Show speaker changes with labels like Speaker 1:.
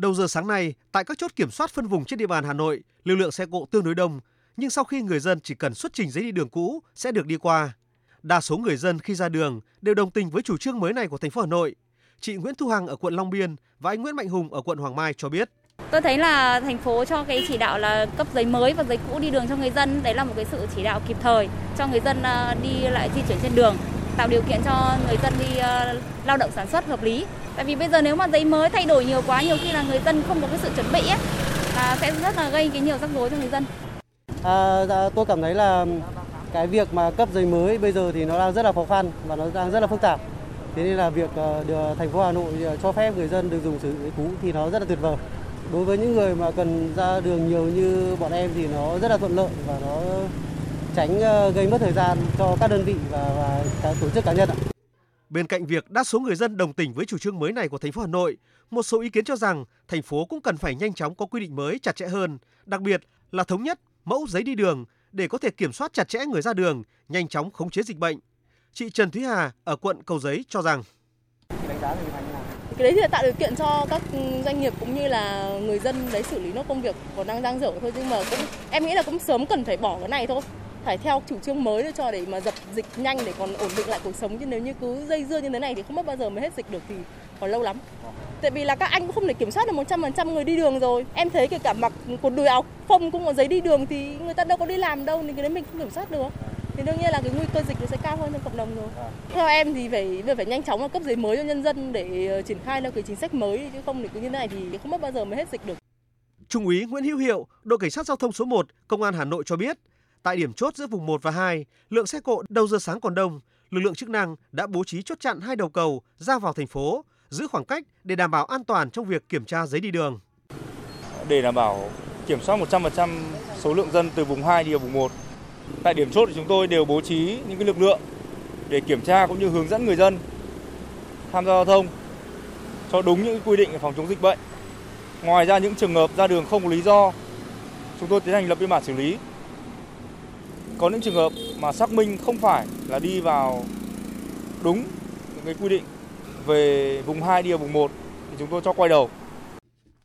Speaker 1: Đầu giờ sáng nay, tại các chốt kiểm soát phân vùng trên địa bàn Hà Nội, lưu lượng xe cộ tương đối đông, nhưng sau khi người dân chỉ cần xuất trình giấy đi đường cũ sẽ được đi qua. Đa số người dân khi ra đường đều đồng tình với chủ trương mới này của thành phố Hà Nội. Chị Nguyễn Thu Hằng ở quận Long Biên và anh Nguyễn Mạnh Hùng ở quận Hoàng Mai cho biết.
Speaker 2: Tôi thấy là thành phố cho cái chỉ đạo là cấp giấy mới và giấy cũ đi đường cho người dân, đấy là một cái sự chỉ đạo kịp thời cho người dân ờ, đi lại di chuyển trên đường, tạo điều kiện cho người dân đi ờ, lao động sản xuất hợp lý. Tại vì bây giờ nếu mà giấy mới thay đổi nhiều quá, nhiều khi là người dân không có cái sự chuẩn bị ấy, là sẽ rất là gây cái nhiều rắc rối cho người dân.
Speaker 3: À, dạ, tôi cảm thấy là cái việc mà cấp giấy mới bây giờ thì nó đang rất là khó khăn và nó đang rất là phức tạp. Thế nên là việc ờ, được thành phố Hà Nội ờ, cho phép người dân được dùng sử dụng giấy cũ thì nó rất là tuyệt vời. Đối với những người mà cần ra đường nhiều như bọn em thì nó rất là thuận lợi và nó tránh ờ, gây mất thời gian cho các đơn vị và, và các tổ chức cá nhân ạ.
Speaker 1: Bên cạnh việc đa số người dân đồng tình với chủ trương mới này của thành phố Hà Nội, một số ý kiến cho rằng thành phố cũng cần phải nhanh chóng có quy định mới chặt chẽ hơn, đặc biệt là thống nhất mẫu giấy đi đường để có thể kiểm soát chặt chẽ người ra đường, nhanh chóng khống chế dịch bệnh. Chị Trần Thúy Hà ở quận Cầu Giấy cho rằng
Speaker 4: cái đấy thì là tạo điều kiện cho các doanh nghiệp cũng như là người dân đấy xử lý nó công việc còn đang đang dở thôi nhưng mà cũng em nghĩ là cũng sớm cần phải bỏ cái này thôi phải theo chủ trương mới để cho để mà dập dịch nhanh để còn ổn định lại cuộc sống. Chứ nếu như cứ dây dưa như thế này thì không biết bao giờ mới hết dịch được thì còn lâu lắm. Tại vì là các anh cũng không thể kiểm soát được 100% người đi đường rồi. Em thấy kể cả mặc quần đùi áo phông cũng có giấy đi đường thì người ta đâu có đi làm đâu nên cái đấy mình không kiểm soát được. Thì đương nhiên là cái nguy cơ dịch nó sẽ cao hơn trong cộng đồng rồi. Theo em thì phải phải nhanh chóng là cấp giấy mới cho nhân dân để ờ, triển khai theo cái chính sách mới chứ không thì cứ như thế này thì không biết bao giờ mới hết dịch được.
Speaker 1: Trung úy Nguyễn Hữu Hiệu, đội cảnh sát giao thông số 1, Công an Hà Nội cho biết, tại điểm chốt giữa vùng 1 và 2, lượng xe cộ đầu giờ sáng còn đông, lực lượng chức năng đã bố trí chốt chặn hai đầu cầu ra vào thành phố, giữ khoảng cách để đảm bảo an toàn trong việc kiểm tra giấy đi đường.
Speaker 5: để đảm bảo kiểm soát 100% số lượng dân từ vùng 2 đi vào vùng 1. Tại điểm chốt thì chúng tôi đều bố trí những cái lực lượng để kiểm tra cũng như hướng dẫn người dân tham gia giao thông cho đúng những quy định phòng chống dịch bệnh. Ngoài ra những trường hợp ra đường không có lý do, chúng tôi tiến hành lập biên bản xử lý. Có những trường hợp mà xác minh không phải là đi vào đúng những cái quy định về vùng 2 đi vào vùng 1 thì chúng tôi cho quay đầu.